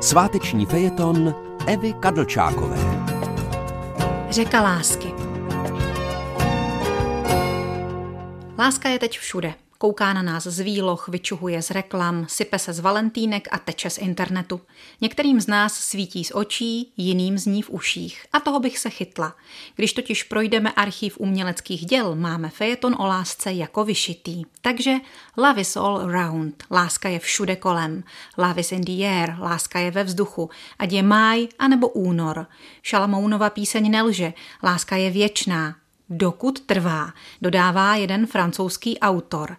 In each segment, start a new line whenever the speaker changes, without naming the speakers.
Sváteční fejeton Evy Kadlčákové.
Řeka lásky. Láska je teď všude. Kouká na nás z výloh, vyčuhuje z reklam, sype se z valentínek a teče z internetu. Některým z nás svítí z očí, jiným z ní v uších. A toho bych se chytla. Když totiž projdeme archív uměleckých děl, máme fejeton o lásce jako vyšitý. Takže love is all around, láska je všude kolem. Love is in the air, láska je ve vzduchu, ať je máj anebo únor. Šalamounova píseň nelže, láska je věčná, dokud trvá, dodává jeden francouzský autor.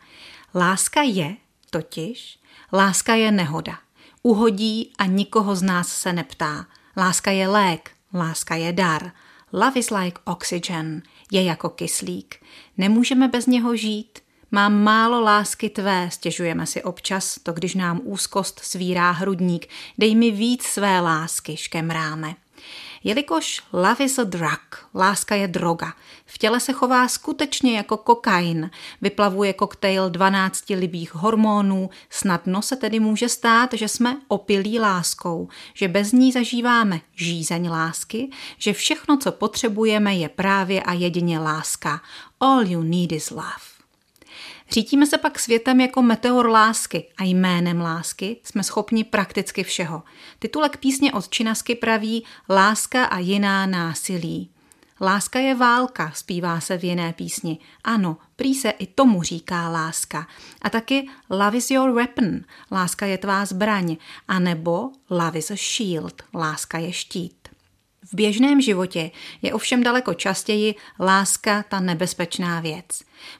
Láska je totiž, láska je nehoda. Uhodí a nikoho z nás se neptá. Láska je lék, láska je dar. Love is like oxygen, je jako kyslík. Nemůžeme bez něho žít. Mám málo lásky tvé, stěžujeme si občas, to když nám úzkost svírá hrudník. Dej mi víc své lásky, škemráme. Jelikož love is a drug, láska je droga, v těle se chová skutečně jako kokain, vyplavuje koktejl 12 libých hormónů, snadno se tedy může stát, že jsme opilí láskou, že bez ní zažíváme žízeň lásky, že všechno, co potřebujeme, je právě a jedině láska. All you need is love. Řítíme se pak světem jako meteor lásky a jménem lásky jsme schopni prakticky všeho. Titulek písně od Činasky praví Láska a jiná násilí. Láska je válka, zpívá se v jiné písni. Ano, prý se i tomu říká láska. A taky love is your weapon, láska je tvá zbraň. A nebo love is a shield, láska je štít. V běžném životě je ovšem daleko častěji láska ta nebezpečná věc.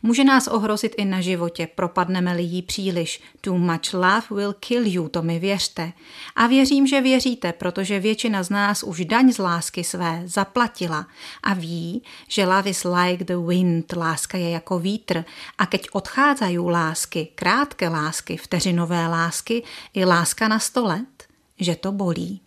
Může nás ohrozit i na životě, propadneme-li jí příliš. Too much love will kill you, to mi věřte. A věřím, že věříte, protože většina z nás už daň z lásky své zaplatila a ví, že love is like the wind, láska je jako vítr a keď odcházají lásky, krátké lásky, vteřinové lásky i láska na sto let, že to bolí.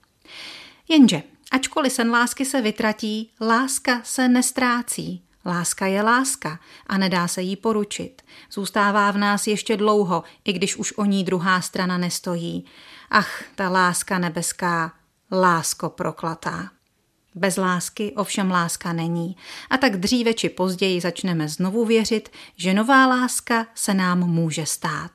Jenže Ačkoliv sen lásky se vytratí, láska se nestrácí. Láska je láska a nedá se jí poručit. Zůstává v nás ještě dlouho, i když už o ní druhá strana nestojí. Ach, ta láska nebeská, lásko proklatá. Bez lásky ovšem láska není a tak dříve či později začneme znovu věřit, že nová láska se nám může stát,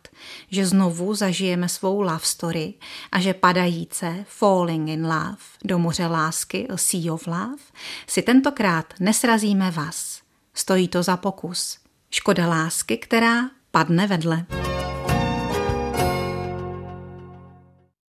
že znovu zažijeme svou love story a že padajíce Falling in Love do moře lásky A Sea of Love si tentokrát nesrazíme vás. Stojí to za pokus. Škoda lásky, která padne vedle.